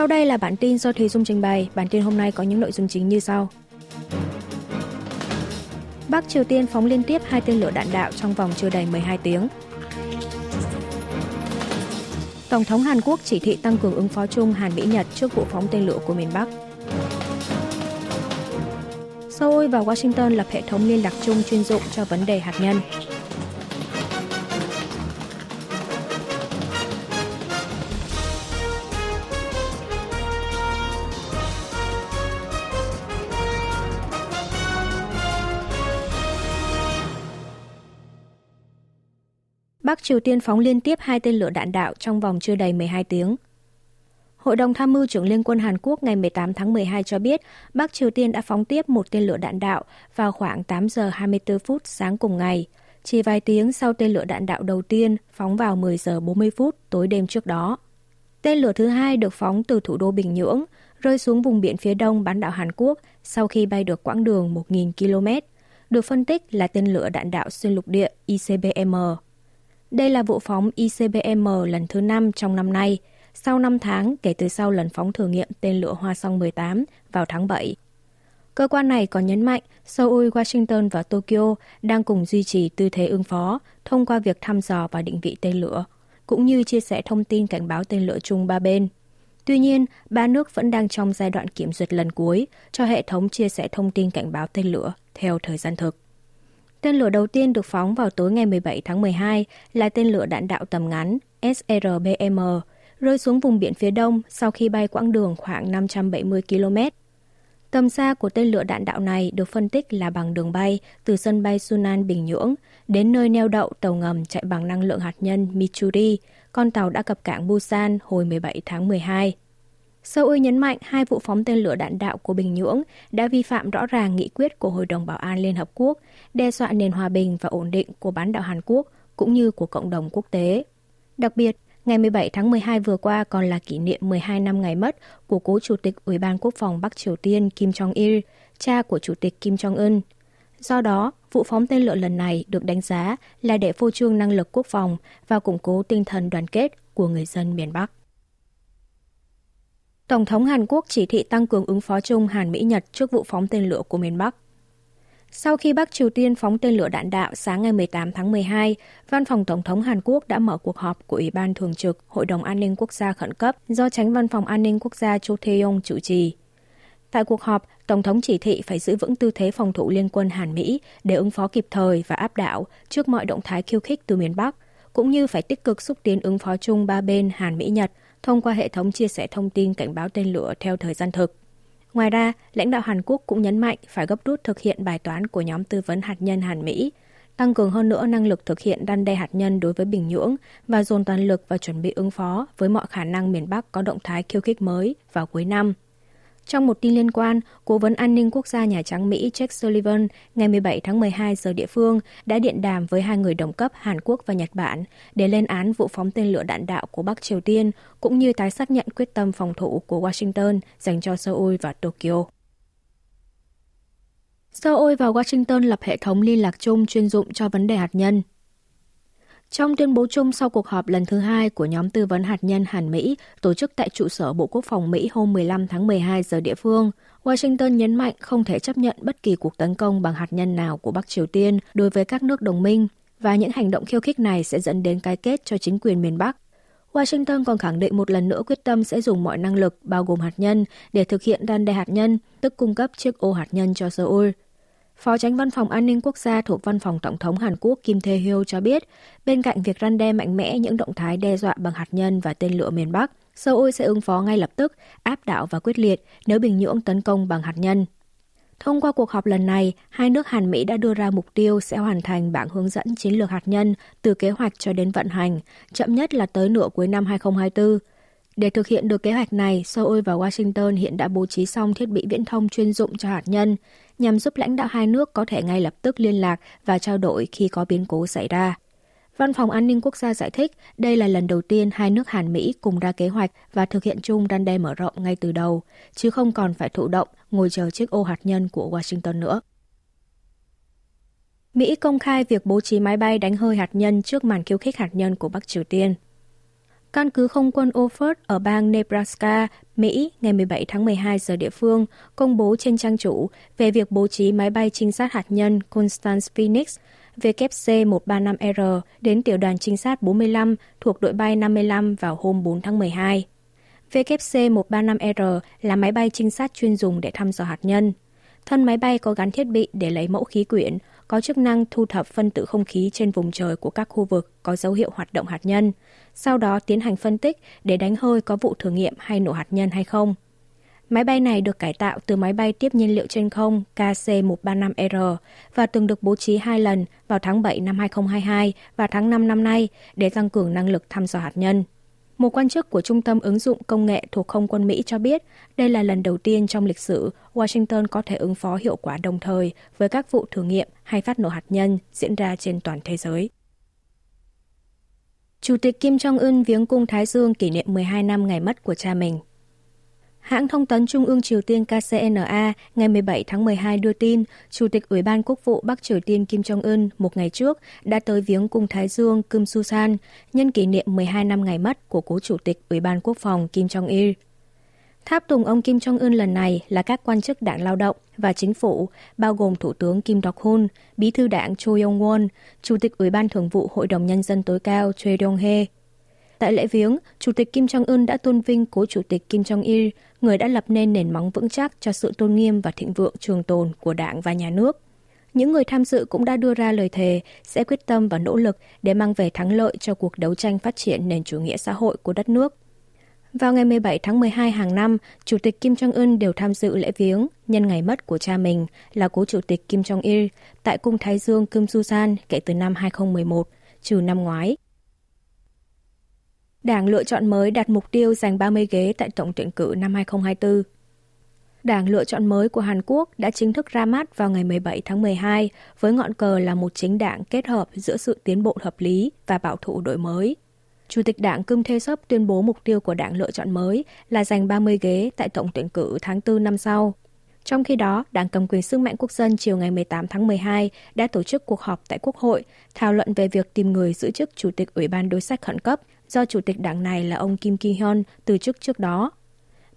Sau đây là bản tin do Thùy Dung trình bày. Bản tin hôm nay có những nội dung chính như sau. Bắc Triều Tiên phóng liên tiếp hai tên lửa đạn đạo trong vòng chưa đầy 12 tiếng. Tổng thống Hàn Quốc chỉ thị tăng cường ứng phó chung Hàn Mỹ Nhật trước vụ phóng tên lửa của miền Bắc. Seoul và Washington lập hệ thống liên lạc chung chuyên dụng cho vấn đề hạt nhân. Bắc Triều Tiên phóng liên tiếp hai tên lửa đạn đạo trong vòng chưa đầy 12 tiếng. Hội đồng tham mưu trưởng Liên quân Hàn Quốc ngày 18 tháng 12 cho biết Bắc Triều Tiên đã phóng tiếp một tên lửa đạn đạo vào khoảng 8 giờ 24 phút sáng cùng ngày, chỉ vài tiếng sau tên lửa đạn đạo đầu tiên phóng vào 10 giờ 40 phút tối đêm trước đó. Tên lửa thứ hai được phóng từ thủ đô Bình Nhưỡng, rơi xuống vùng biển phía đông bán đảo Hàn Quốc sau khi bay được quãng đường 1.000 km, được phân tích là tên lửa đạn đạo xuyên lục địa ICBM. Đây là vụ phóng ICBM lần thứ 5 trong năm nay, sau 5 tháng kể từ sau lần phóng thử nghiệm tên lửa Hoa Song 18 vào tháng 7. Cơ quan này còn nhấn mạnh Seoul, Washington và Tokyo đang cùng duy trì tư thế ứng phó thông qua việc thăm dò và định vị tên lửa, cũng như chia sẻ thông tin cảnh báo tên lửa chung ba bên. Tuy nhiên, ba nước vẫn đang trong giai đoạn kiểm duyệt lần cuối cho hệ thống chia sẻ thông tin cảnh báo tên lửa theo thời gian thực. Tên lửa đầu tiên được phóng vào tối ngày 17 tháng 12 là tên lửa đạn đạo tầm ngắn SRBM, rơi xuống vùng biển phía đông sau khi bay quãng đường khoảng 570 km. Tầm xa của tên lửa đạn đạo này được phân tích là bằng đường bay từ sân bay Sunan Bình Nhưỡng đến nơi neo đậu tàu ngầm chạy bằng năng lượng hạt nhân Michuri, con tàu đã cập cảng Busan hồi 17 tháng 12. Seoul nhấn mạnh hai vụ phóng tên lửa đạn đạo của Bình Nhưỡng đã vi phạm rõ ràng nghị quyết của Hội đồng Bảo an Liên Hợp Quốc, đe dọa nền hòa bình và ổn định của bán đảo Hàn Quốc cũng như của cộng đồng quốc tế. Đặc biệt, ngày 17 tháng 12 vừa qua còn là kỷ niệm 12 năm ngày mất của cố Chủ tịch Ủy ban Quốc phòng Bắc Triều Tiên Kim Jong-il, cha của Chủ tịch Kim Jong-un. Do đó, vụ phóng tên lửa lần này được đánh giá là để phô trương năng lực quốc phòng và củng cố tinh thần đoàn kết của người dân miền Bắc. Tổng thống Hàn Quốc chỉ thị tăng cường ứng phó chung Hàn Mỹ-Nhật trước vụ phóng tên lửa của miền Bắc. Sau khi Bắc Triều Tiên phóng tên lửa đạn đạo sáng ngày 18 tháng 12, Văn phòng Tổng thống Hàn Quốc đã mở cuộc họp của Ủy ban Thường trực Hội đồng An ninh Quốc gia khẩn cấp do tránh Văn phòng An ninh Quốc gia Cho Tae-yong chủ trì. Tại cuộc họp, Tổng thống chỉ thị phải giữ vững tư thế phòng thủ liên quân Hàn Mỹ để ứng phó kịp thời và áp đảo trước mọi động thái khiêu khích từ miền Bắc, cũng như phải tích cực xúc tiến ứng phó chung ba bên Hàn Mỹ-Nhật thông qua hệ thống chia sẻ thông tin cảnh báo tên lửa theo thời gian thực. Ngoài ra, lãnh đạo Hàn Quốc cũng nhấn mạnh phải gấp rút thực hiện bài toán của nhóm tư vấn hạt nhân Hàn Mỹ, tăng cường hơn nữa năng lực thực hiện đan đe hạt nhân đối với Bình Nhưỡng và dồn toàn lực và chuẩn bị ứng phó với mọi khả năng miền Bắc có động thái khiêu khích mới vào cuối năm. Trong một tin liên quan, Cố vấn An ninh Quốc gia Nhà Trắng Mỹ Jake Sullivan ngày 17 tháng 12 giờ địa phương đã điện đàm với hai người đồng cấp Hàn Quốc và Nhật Bản để lên án vụ phóng tên lửa đạn đạo của Bắc Triều Tiên cũng như tái xác nhận quyết tâm phòng thủ của Washington dành cho Seoul và Tokyo. Seoul và Washington lập hệ thống liên lạc chung chuyên dụng cho vấn đề hạt nhân. Trong tuyên bố chung sau cuộc họp lần thứ hai của nhóm tư vấn hạt nhân Hàn Mỹ tổ chức tại trụ sở Bộ Quốc phòng Mỹ hôm 15 tháng 12 giờ địa phương, Washington nhấn mạnh không thể chấp nhận bất kỳ cuộc tấn công bằng hạt nhân nào của Bắc Triều Tiên đối với các nước đồng minh và những hành động khiêu khích này sẽ dẫn đến cái kết cho chính quyền miền Bắc. Washington còn khẳng định một lần nữa quyết tâm sẽ dùng mọi năng lực, bao gồm hạt nhân, để thực hiện đan đe hạt nhân, tức cung cấp chiếc ô hạt nhân cho Seoul. Phó tránh văn phòng an ninh quốc gia thuộc văn phòng Tổng thống Hàn Quốc Kim Tae Hyo cho biết, bên cạnh việc răn đe mạnh mẽ những động thái đe dọa bằng hạt nhân và tên lửa miền Bắc, Seoul sẽ ứng phó ngay lập tức, áp đảo và quyết liệt nếu Bình Nhưỡng tấn công bằng hạt nhân. Thông qua cuộc họp lần này, hai nước Hàn Mỹ đã đưa ra mục tiêu sẽ hoàn thành bảng hướng dẫn chiến lược hạt nhân từ kế hoạch cho đến vận hành, chậm nhất là tới nửa cuối năm 2024. Để thực hiện được kế hoạch này, Seoul và Washington hiện đã bố trí xong thiết bị viễn thông chuyên dụng cho hạt nhân, nhằm giúp lãnh đạo hai nước có thể ngay lập tức liên lạc và trao đổi khi có biến cố xảy ra. Văn phòng An ninh Quốc gia giải thích đây là lần đầu tiên hai nước Hàn Mỹ cùng ra kế hoạch và thực hiện chung răn đe mở rộng ngay từ đầu, chứ không còn phải thụ động ngồi chờ chiếc ô hạt nhân của Washington nữa. Mỹ công khai việc bố trí máy bay đánh hơi hạt nhân trước màn khiêu khích hạt nhân của Bắc Triều Tiên. Căn cứ không quân Oxford ở bang Nebraska, Mỹ ngày 17 tháng 12 giờ địa phương công bố trên trang chủ về việc bố trí máy bay trinh sát hạt nhân Constance Phoenix WC-135R đến tiểu đoàn trinh sát 45 thuộc đội bay 55 vào hôm 4 tháng 12. WC-135R là máy bay trinh sát chuyên dùng để thăm dò hạt nhân. Thân máy bay có gắn thiết bị để lấy mẫu khí quyển, có chức năng thu thập phân tử không khí trên vùng trời của các khu vực có dấu hiệu hoạt động hạt nhân, sau đó tiến hành phân tích để đánh hơi có vụ thử nghiệm hay nổ hạt nhân hay không. Máy bay này được cải tạo từ máy bay tiếp nhiên liệu trên không KC-135R và từng được bố trí hai lần vào tháng 7 năm 2022 và tháng 5 năm nay để tăng cường năng lực thăm dò hạt nhân. Một quan chức của Trung tâm ứng dụng công nghệ thuộc không quân Mỹ cho biết, đây là lần đầu tiên trong lịch sử Washington có thể ứng phó hiệu quả đồng thời với các vụ thử nghiệm hay phát nổ hạt nhân diễn ra trên toàn thế giới. Chủ tịch Kim Jong-un viếng cung Thái Dương kỷ niệm 12 năm ngày mất của cha mình. Hãng thông tấn Trung ương Triều Tiên KCNA ngày 17 tháng 12 đưa tin, Chủ tịch Ủy ban Quốc vụ Bắc Triều Tiên Kim Jong-un một ngày trước đã tới viếng cung Thái Dương Kim Susan nhân kỷ niệm 12 năm ngày mất của cố Chủ tịch Ủy ban Quốc phòng Kim Jong-il. Tháp tùng ông Kim Jong-un lần này là các quan chức đảng lao động và chính phủ, bao gồm Thủ tướng Kim Dok-hun, Bí thư đảng Cho Yong-won, Chủ tịch Ủy ban Thường vụ Hội đồng Nhân dân tối cao Choi Dong-hee. Tại lễ viếng, Chủ tịch Kim Jong-un đã tôn vinh cố Chủ tịch Kim Jong-il, người đã lập nên nền móng vững chắc cho sự tôn nghiêm và thịnh vượng trường tồn của đảng và nhà nước. Những người tham dự cũng đã đưa ra lời thề sẽ quyết tâm và nỗ lực để mang về thắng lợi cho cuộc đấu tranh phát triển nền chủ nghĩa xã hội của đất nước. Vào ngày 17 tháng 12 hàng năm, Chủ tịch Kim Jong-un đều tham dự lễ viếng nhân ngày mất của cha mình là cố Chủ tịch Kim Jong-il tại Cung Thái Dương Kim Susan kể từ năm 2011, trừ năm ngoái. Đảng lựa chọn mới đặt mục tiêu giành 30 ghế tại tổng tuyển cử năm 2024. Đảng lựa chọn mới của Hàn Quốc đã chính thức ra mắt vào ngày 17 tháng 12 với ngọn cờ là một chính đảng kết hợp giữa sự tiến bộ hợp lý và bảo thủ đổi mới. Chủ tịch đảng Kim Thê Sop tuyên bố mục tiêu của đảng lựa chọn mới là giành 30 ghế tại tổng tuyển cử tháng 4 năm sau. Trong khi đó, Đảng cầm quyền sức mạnh quốc dân chiều ngày 18 tháng 12 đã tổ chức cuộc họp tại Quốc hội thảo luận về việc tìm người giữ chức Chủ tịch Ủy ban đối sách khẩn cấp do chủ tịch đảng này là ông Kim Ki-hyun từ chức trước đó.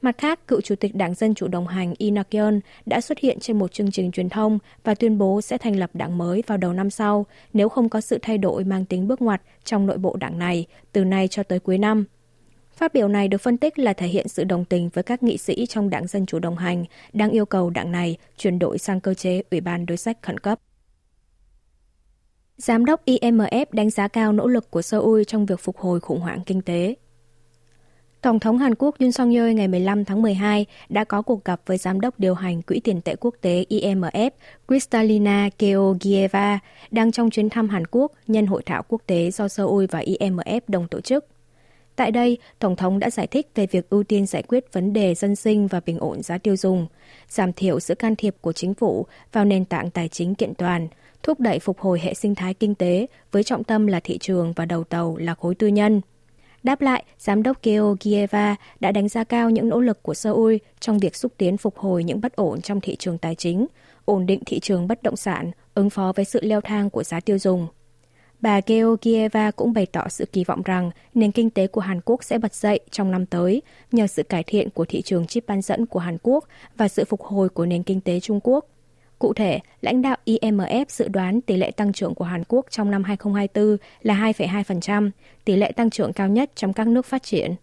Mặt khác, cựu chủ tịch đảng Dân chủ đồng hành Inakion đã xuất hiện trên một chương trình truyền thông và tuyên bố sẽ thành lập đảng mới vào đầu năm sau nếu không có sự thay đổi mang tính bước ngoặt trong nội bộ đảng này từ nay cho tới cuối năm. Phát biểu này được phân tích là thể hiện sự đồng tình với các nghị sĩ trong đảng Dân chủ đồng hành đang yêu cầu đảng này chuyển đổi sang cơ chế Ủy ban đối sách khẩn cấp. Giám đốc IMF đánh giá cao nỗ lực của Seoul trong việc phục hồi khủng hoảng kinh tế. Tổng thống Hàn Quốc Yoon song yeol ngày 15 tháng 12 đã có cuộc gặp với giám đốc điều hành Quỹ tiền tệ quốc tế IMF Kristalina Georgieva đang trong chuyến thăm Hàn Quốc nhân hội thảo quốc tế do Seoul và IMF đồng tổ chức. Tại đây, Tổng thống đã giải thích về việc ưu tiên giải quyết vấn đề dân sinh và bình ổn giá tiêu dùng, giảm thiểu sự can thiệp của chính phủ vào nền tảng tài chính kiện toàn – thúc đẩy phục hồi hệ sinh thái kinh tế với trọng tâm là thị trường và đầu tàu là khối tư nhân. Đáp lại, Giám đốc Georgieva đã đánh giá cao những nỗ lực của Seoul trong việc xúc tiến phục hồi những bất ổn trong thị trường tài chính, ổn định thị trường bất động sản, ứng phó với sự leo thang của giá tiêu dùng. Bà Georgieva cũng bày tỏ sự kỳ vọng rằng nền kinh tế của Hàn Quốc sẽ bật dậy trong năm tới nhờ sự cải thiện của thị trường chip bán dẫn của Hàn Quốc và sự phục hồi của nền kinh tế Trung Quốc. Cụ thể, lãnh đạo IMF dự đoán tỷ lệ tăng trưởng của Hàn Quốc trong năm 2024 là 2,2%, tỷ lệ tăng trưởng cao nhất trong các nước phát triển.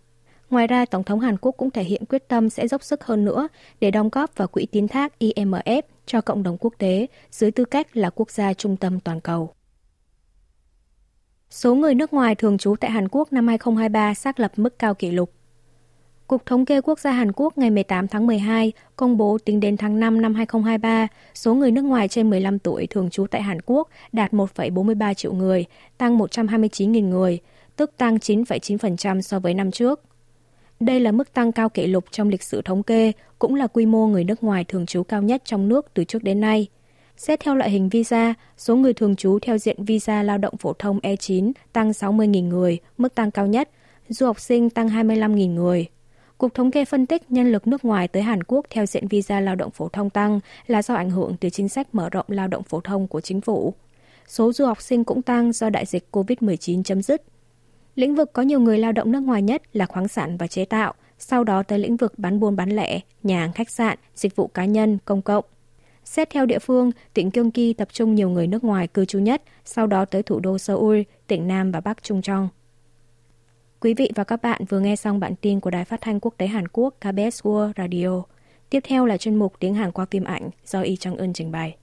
Ngoài ra, Tổng thống Hàn Quốc cũng thể hiện quyết tâm sẽ dốc sức hơn nữa để đóng góp vào quỹ tín thác IMF cho cộng đồng quốc tế dưới tư cách là quốc gia trung tâm toàn cầu. Số người nước ngoài thường trú tại Hàn Quốc năm 2023 xác lập mức cao kỷ lục. Cục Thống kê Quốc gia Hàn Quốc ngày 18 tháng 12 công bố tính đến tháng 5 năm 2023, số người nước ngoài trên 15 tuổi thường trú tại Hàn Quốc đạt 1,43 triệu người, tăng 129.000 người, tức tăng 9,9% so với năm trước. Đây là mức tăng cao kỷ lục trong lịch sử thống kê, cũng là quy mô người nước ngoài thường trú cao nhất trong nước từ trước đến nay. Xét theo loại hình visa, số người thường trú theo diện visa lao động phổ thông E9 tăng 60.000 người, mức tăng cao nhất, du học sinh tăng 25.000 người. Cục Thống kê phân tích nhân lực nước ngoài tới Hàn Quốc theo diện visa lao động phổ thông tăng là do ảnh hưởng từ chính sách mở rộng lao động phổ thông của chính phủ. Số du học sinh cũng tăng do đại dịch COVID-19 chấm dứt. Lĩnh vực có nhiều người lao động nước ngoài nhất là khoáng sản và chế tạo, sau đó tới lĩnh vực bán buôn bán lẻ, nhà hàng khách sạn, dịch vụ cá nhân, công cộng. Xét theo địa phương, tỉnh Gyeonggi tập trung nhiều người nước ngoài cư trú nhất, sau đó tới thủ đô Seoul, tỉnh Nam và Bắc Trung Trong. Quý vị và các bạn vừa nghe xong bản tin của Đài Phát thanh Quốc tế Hàn Quốc KBS World Radio. Tiếp theo là chuyên mục tiếng Hàn qua phim ảnh do Y Trang Ưn trình bày.